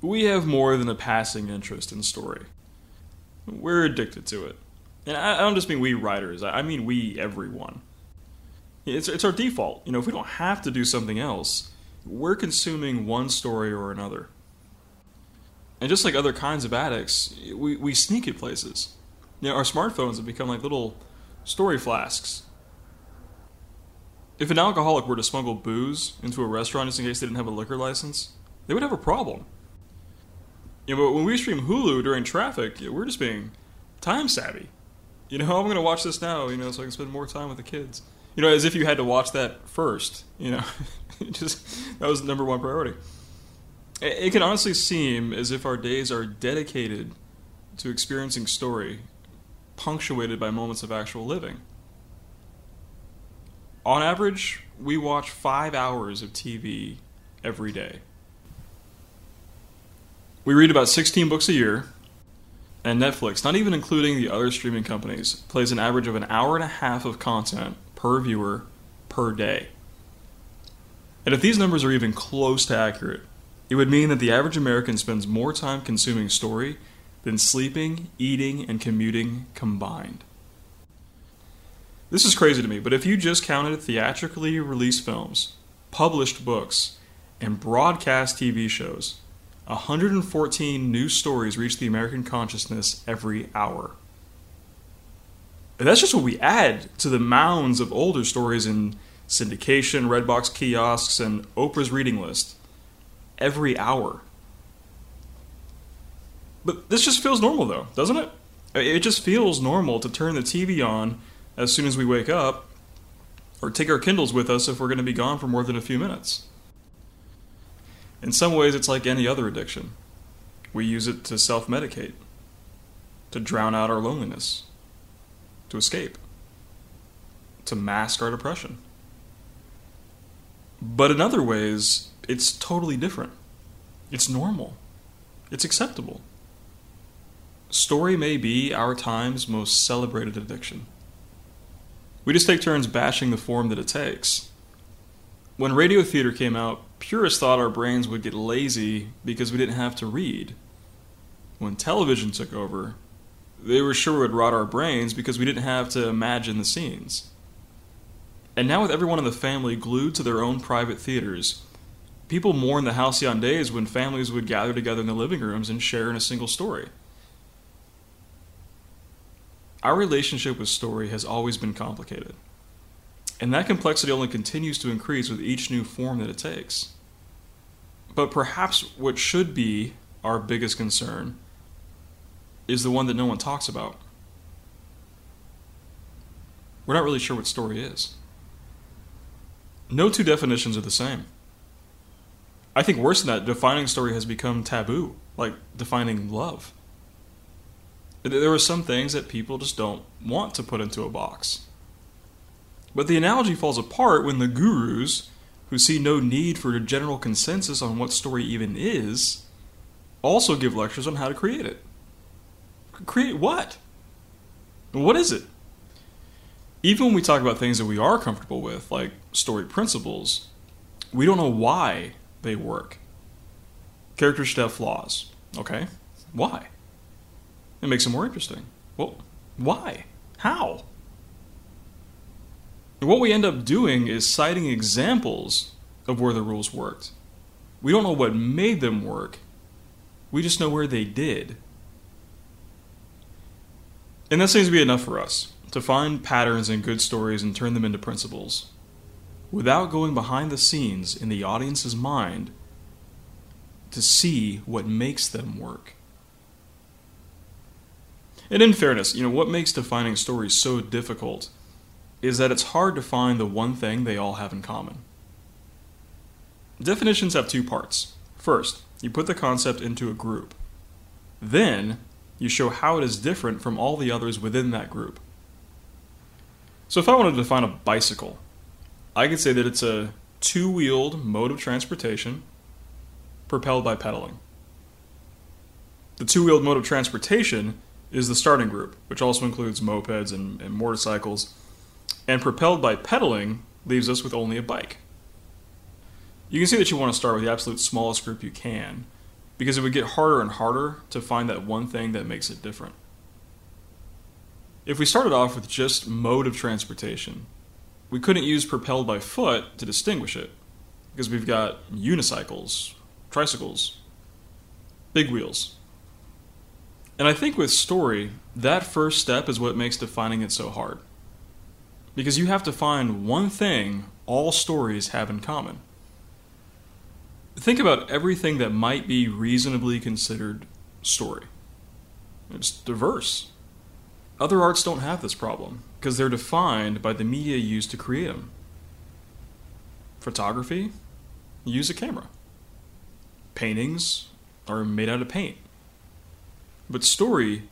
We have more than a passing interest in story. We're addicted to it. And I don't just mean we writers, I mean we everyone. It's, it's our default. You know, if we don't have to do something else, we're consuming one story or another. And just like other kinds of addicts, we, we sneak at places. You know, our smartphones have become like little story flasks. If an alcoholic were to smuggle booze into a restaurant just in case they didn't have a liquor license, they would have a problem. You know, but when we stream Hulu during traffic, we're just being time savvy. You know, I'm going to watch this now, you know, so I can spend more time with the kids. You know, as if you had to watch that first, you know. just that was the number one priority. It can honestly seem as if our days are dedicated to experiencing story, punctuated by moments of actual living. On average, we watch five hours of TV every day. We read about 16 books a year, and Netflix, not even including the other streaming companies, plays an average of an hour and a half of content per viewer per day. And if these numbers are even close to accurate, it would mean that the average American spends more time consuming story than sleeping, eating, and commuting combined. This is crazy to me, but if you just counted theatrically released films, published books, and broadcast TV shows, 114 new stories reach the American consciousness every hour. And that's just what we add to the mounds of older stories in syndication, Redbox kiosks, and Oprah's reading list every hour. But this just feels normal, though, doesn't it? It just feels normal to turn the TV on as soon as we wake up, or take our Kindles with us if we're going to be gone for more than a few minutes. In some ways, it's like any other addiction. We use it to self medicate, to drown out our loneliness, to escape, to mask our depression. But in other ways, it's totally different. It's normal. It's acceptable. Story may be our time's most celebrated addiction. We just take turns bashing the form that it takes. When radio theater came out, purists thought our brains would get lazy because we didn't have to read. When television took over, they were sure it would rot our brains because we didn't have to imagine the scenes. And now, with everyone in the family glued to their own private theaters, people mourn the halcyon days when families would gather together in the living rooms and share in a single story. Our relationship with story has always been complicated. And that complexity only continues to increase with each new form that it takes. But perhaps what should be our biggest concern is the one that no one talks about. We're not really sure what story is. No two definitions are the same. I think worse than that, defining story has become taboo, like defining love. There are some things that people just don't want to put into a box. But the analogy falls apart when the gurus, who see no need for a general consensus on what story even is, also give lectures on how to create it. Create what? What is it? even when we talk about things that we are comfortable with, like story principles, we don't know why they work. Characters should have flaws. Okay? Why? It makes them more interesting. Well, why? How? And what we end up doing is citing examples of where the rules worked. We don't know what made them work, we just know where they did. And that seems to be enough for us to find patterns in good stories and turn them into principles, without going behind the scenes in the audience's mind to see what makes them work. And in fairness, you know, what makes defining stories so difficult is that it's hard to find the one thing they all have in common. Definitions have two parts. First, you put the concept into a group. Then, you show how it is different from all the others within that group. So if I wanted to define a bicycle, I could say that it's a two wheeled mode of transportation propelled by pedaling. The two wheeled mode of transportation is the starting group, which also includes mopeds and, and motorcycles. And propelled by pedaling leaves us with only a bike. You can see that you want to start with the absolute smallest group you can, because it would get harder and harder to find that one thing that makes it different. If we started off with just mode of transportation, we couldn't use propelled by foot to distinguish it, because we've got unicycles, tricycles, big wheels. And I think with story, that first step is what makes defining it so hard. Because you have to find one thing all stories have in common. Think about everything that might be reasonably considered story. It's diverse. Other arts don't have this problem because they're defined by the media used to create them. Photography, use a camera. Paintings are made out of paint. But story,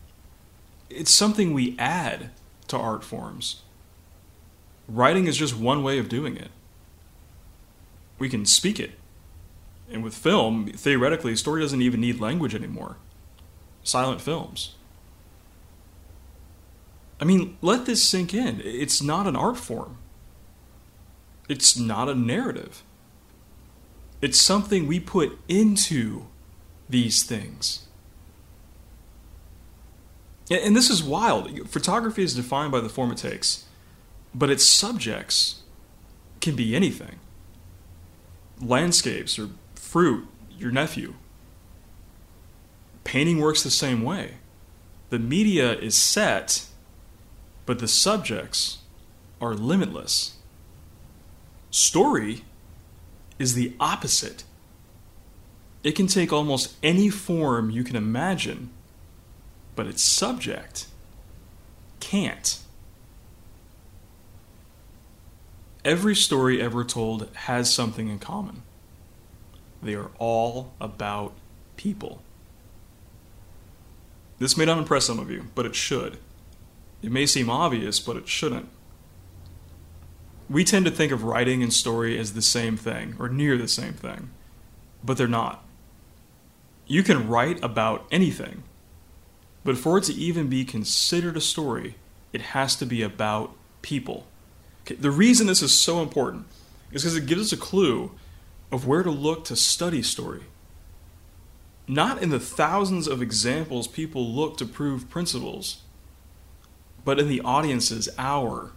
it's something we add to art forms. Writing is just one way of doing it. We can speak it. And with film, theoretically, story doesn't even need language anymore. Silent films. I mean, let this sink in. It's not an art form. It's not a narrative. It's something we put into these things. And this is wild. Photography is defined by the form it takes, but its subjects can be anything landscapes or fruit, your nephew. Painting works the same way. The media is set, but the subjects are limitless. Story is the opposite. It can take almost any form you can imagine, but its subject can't. Every story ever told has something in common. They are all about people. This may not impress some of you, but it should. It may seem obvious, but it shouldn't. We tend to think of writing and story as the same thing, or near the same thing, but they're not. You can write about anything, but for it to even be considered a story, it has to be about people. Okay, the reason this is so important is because it gives us a clue of where to look to study story. Not in the thousands of examples people look to prove principles, but in the audience's our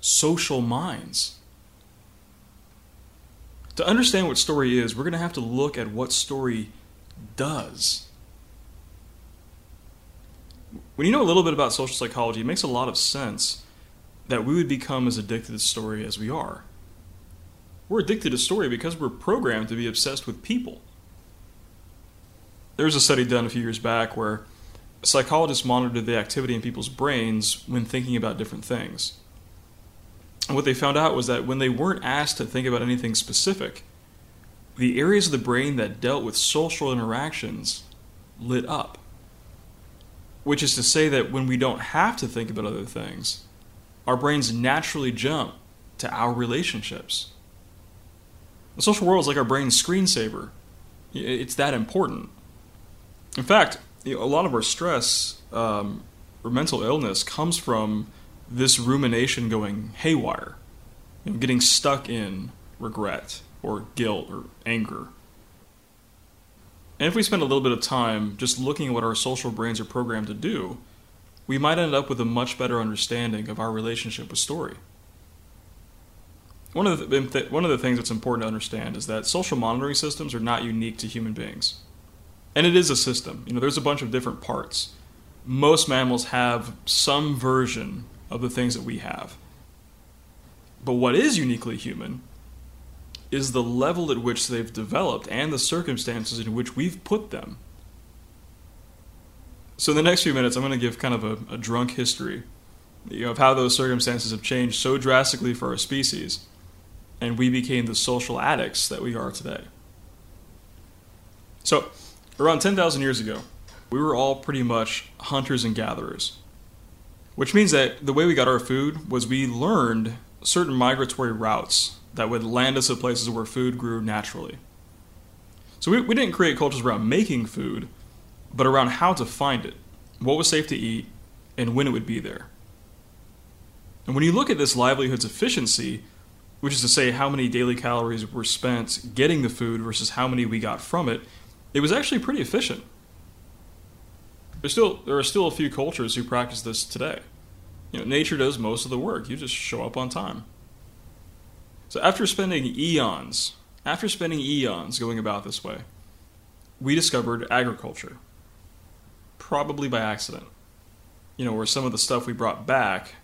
social minds. To understand what story is, we're going to have to look at what story does. When you know a little bit about social psychology, it makes a lot of sense that we would become as addicted to story as we are. We're addicted to story because we're programmed to be obsessed with people. There was a study done a few years back where psychologists monitored the activity in people's brains when thinking about different things. And what they found out was that when they weren't asked to think about anything specific, the areas of the brain that dealt with social interactions lit up. Which is to say that when we don't have to think about other things, our brains naturally jump to our relationships. The social world is like our brain's screensaver. It's that important. In fact, a lot of our stress um, or mental illness comes from this rumination going haywire, you know, getting stuck in regret or guilt or anger. And if we spend a little bit of time just looking at what our social brains are programmed to do, we might end up with a much better understanding of our relationship with story. One of, the, one of the things that's important to understand is that social monitoring systems are not unique to human beings. And it is a system. You know, there's a bunch of different parts. Most mammals have some version of the things that we have. But what is uniquely human is the level at which they've developed and the circumstances in which we've put them. So, in the next few minutes, I'm going to give kind of a, a drunk history you know, of how those circumstances have changed so drastically for our species, and we became the social addicts that we are today. So, around 10,000 years ago, we were all pretty much hunters and gatherers, which means that the way we got our food was we learned certain migratory routes that would land us at places where food grew naturally. So we, we didn't create cultures around making food, but around how to find it. what was safe to eat, and when it would be there. And when you look at this livelihood's efficiency, which is to say how many daily calories were spent getting the food versus how many we got from it, it was actually pretty efficient. There's still there are still a few cultures who practice this today. You know, nature does most of the work. You just show up on time. So after spending eons, after spending eons going about this way, we discovered agriculture. Probably by accident. You know, where some of the stuff we brought back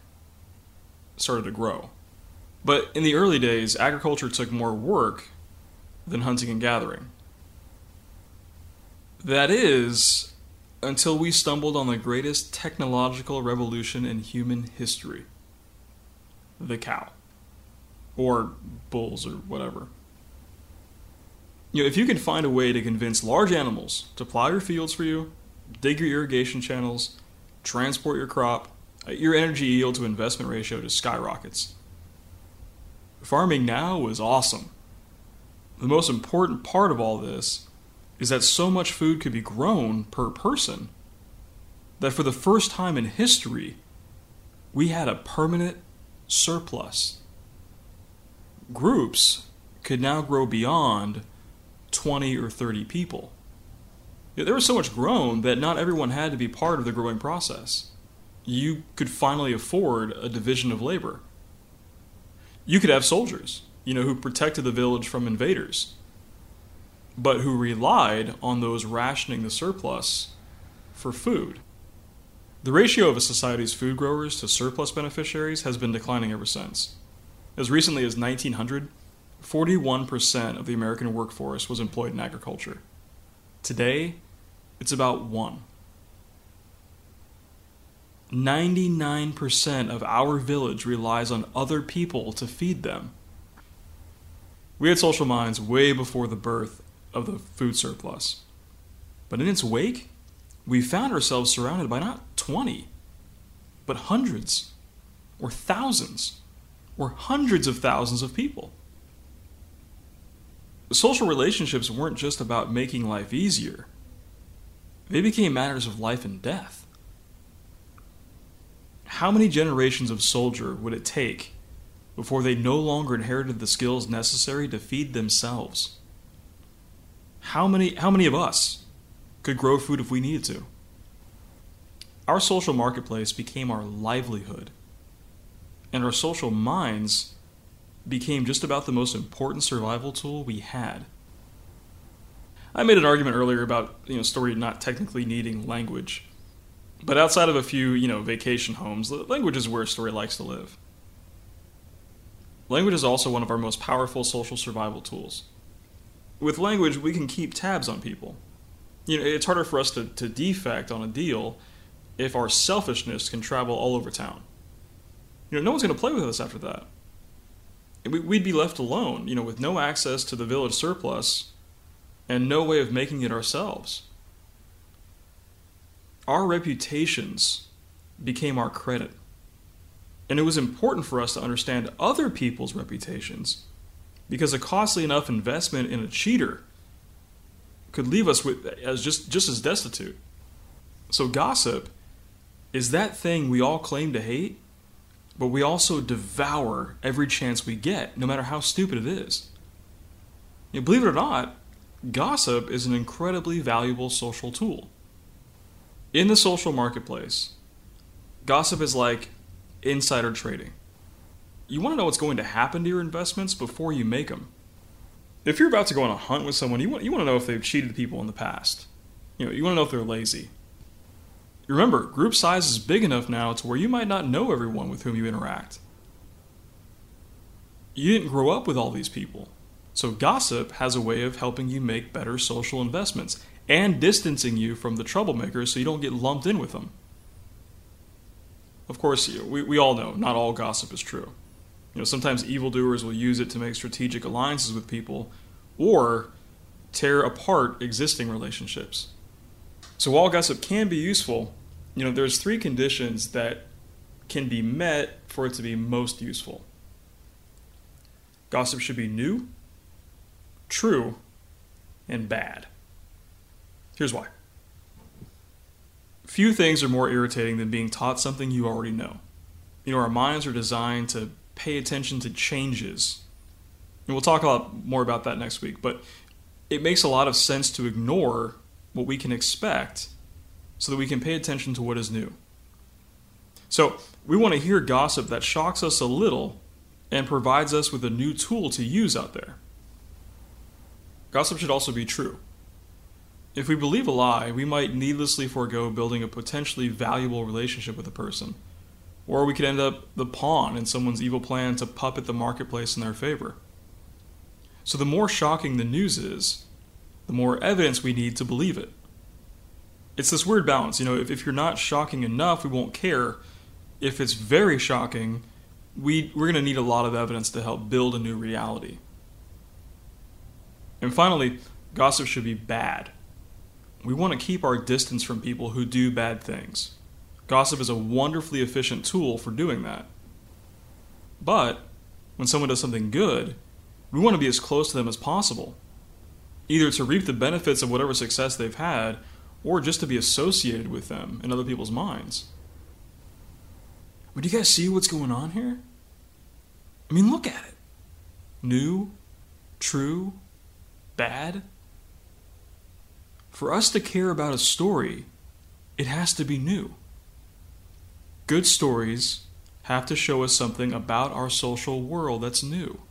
started to grow. But in the early days, agriculture took more work than hunting and gathering. That is, until we stumbled on the greatest technological revolution in human history the cow. Or bulls, or whatever. You know, if you can find a way to convince large animals to plow your fields for you, dig your irrigation channels, transport your crop, uh, your energy yield to investment ratio just skyrockets. Farming now is awesome. The most important part of all this is that so much food could be grown per person that for the first time in history, we had a permanent surplus. Groups could now grow beyond 20 or 30 people. There was so much grown that not everyone had to be part of the growing process you could finally afford a division of labor. You could have soldiers, you know, who protected the village from invaders, but who relied on those rationing the surplus for food. The ratio of a society's food growers to surplus beneficiaries has been declining ever since. As recently as 1900, 41% of the American workforce was employed in agriculture. Today, it's about 1. 99% of our village relies on other people to feed them. We had social minds way before the birth of the food surplus. But in its wake, we found ourselves surrounded by not 20, but hundreds, or thousands, or hundreds of thousands of people. Social relationships weren't just about making life easier, they became matters of life and death how many generations of soldier would it take before they no longer inherited the skills necessary to feed themselves? How many, how many of us could grow food if we needed to? Our social marketplace became our livelihood, and our social minds became just about the most important survival tool we had. I made an argument earlier about you know story not technically needing language. But outside of a few, you know, vacation homes, language is where story likes to live. Language is also one of our most powerful social survival tools. With language, we can keep tabs on people. You know, it's harder for us to, to defect on a deal if our selfishness can travel all over town. You know, no one's going to play with us after that. We'd be left alone, you know, with no access to the village surplus and no way of making it ourselves our reputations became our credit. And it was important for us to understand other people's reputations because a costly enough investment in a cheater could leave us with, as just, just as destitute. So, gossip is that thing we all claim to hate, but we also devour every chance we get, no matter how stupid it is. You know, believe it or not, gossip is an incredibly valuable social tool. In the social marketplace, gossip is like insider trading. You want to know what's going to happen to your investments before you make them. If you're about to go on a hunt with someone, you want, you want to know if they've cheated people in the past. You know, you want to know if they're lazy. Remember, group size is big enough now to where you might not know everyone with whom you interact. You didn't grow up with all these people. So, gossip has a way of helping you make better social investments and distancing you from the troublemakers so you don't get lumped in with them. Of course, we, we all know not all gossip is true. You know, sometimes evildoers will use it to make strategic alliances with people or tear apart existing relationships. So while gossip can be useful, you know, there's three conditions that can be met for it to be most useful. Gossip should be new, true, and bad. Here's why. few things are more irritating than being taught something you already know. You know, our minds are designed to pay attention to changes. And we'll talk a lot more about that next week, but it makes a lot of sense to ignore what we can expect so that we can pay attention to what is new. So, we want to hear gossip that shocks us a little and provides us with a new tool to use out there. Gossip should also be true. If we believe a lie, we might needlessly forego building a potentially valuable relationship with a person. Or we could end up the pawn in someone's evil plan to puppet the marketplace in their favor. So the more shocking the news is, the more evidence we need to believe it. It's this weird balance. You know, if, if you're not shocking enough, we won't care. If it's very shocking, we, we're going to need a lot of evidence to help build a new reality. And finally, gossip should be bad. We want to keep our distance from people who do bad things. Gossip is a wonderfully efficient tool for doing that. But when someone does something good, we want to be as close to them as possible, either to reap the benefits of whatever success they've had, or just to be associated with them in other people's minds. But do you guys see what's going on here? I mean, look at it. New, true, bad. For us to care about a story, it has to be new. Good stories have to show us something about our social world that's new.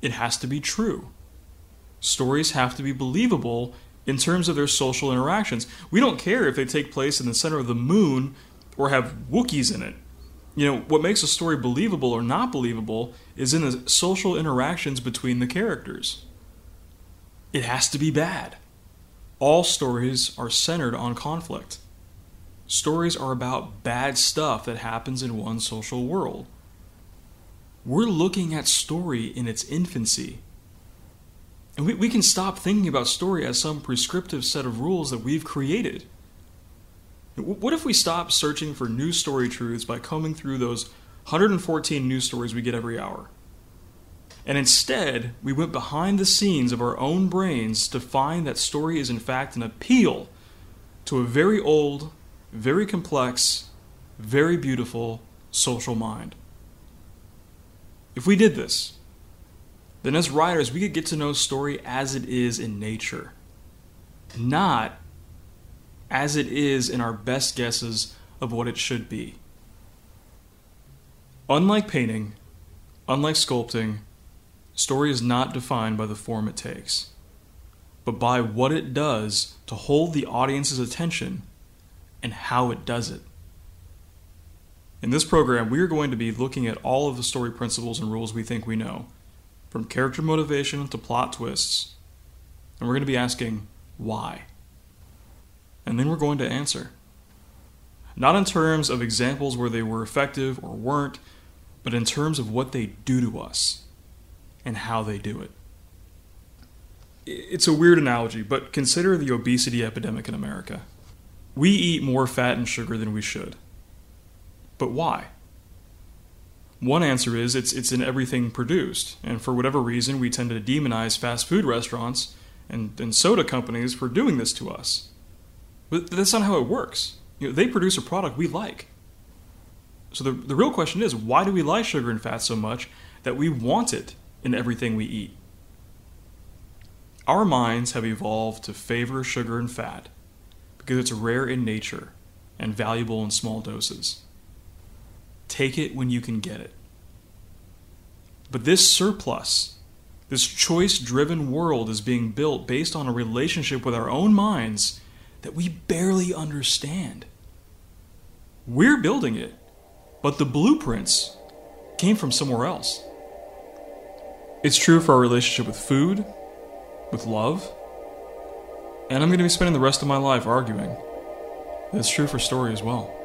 It has to be true. Stories have to be believable in terms of their social interactions. We don't care if they take place in the center of the moon or have Wookiees in it. You know, what makes a story believable or not believable is in the social interactions between the characters. It has to be bad. All stories are centered on conflict. Stories are about bad stuff that happens in one social world. We're looking at story in its infancy. And we, we can stop thinking about story as some prescriptive set of rules that we've created. What if we stop searching for news story truths by combing through those 114 news stories we get every hour? And instead, we went behind the scenes of our own brains to find that story is in fact an appeal to a very old, very complex, very beautiful social mind. If we did this, then as writers, we could get to know story as it is in nature, not as it is in our best guesses of what it should be. Unlike painting, unlike sculpting, story is not defined by the form it takes, but by what it does to hold the audience's attention and how it does it. In this program, we are going to be looking at all of the story principles and rules we think we know, from character motivation to plot twists, and we're going to be asking why and then we're going to answer. Not in terms of examples where they were effective or weren't, but in terms of what they do to us and how they do it. It's a weird analogy, but consider the obesity epidemic in America. We eat more fat and sugar than we should. But why? One answer is it's, it's in everything produced, and for whatever reason, we tend to demonize fast food restaurants and, and soda companies for doing this to us. But that's not how it works. You know, they produce a product we like. So the, the real question is why do we like sugar and fat so much that we want it in everything we eat? Our minds have evolved to favor sugar and fat because it's rare in nature and valuable in small doses. Take it when you can get it. But this surplus, this choice driven world is being built based on a relationship with our own minds that we barely understand. We're building it, but the blueprints came from somewhere else. It's true for our relationship with food, with love, and I'm going to be spending the rest of my life arguing. It's true for story as well.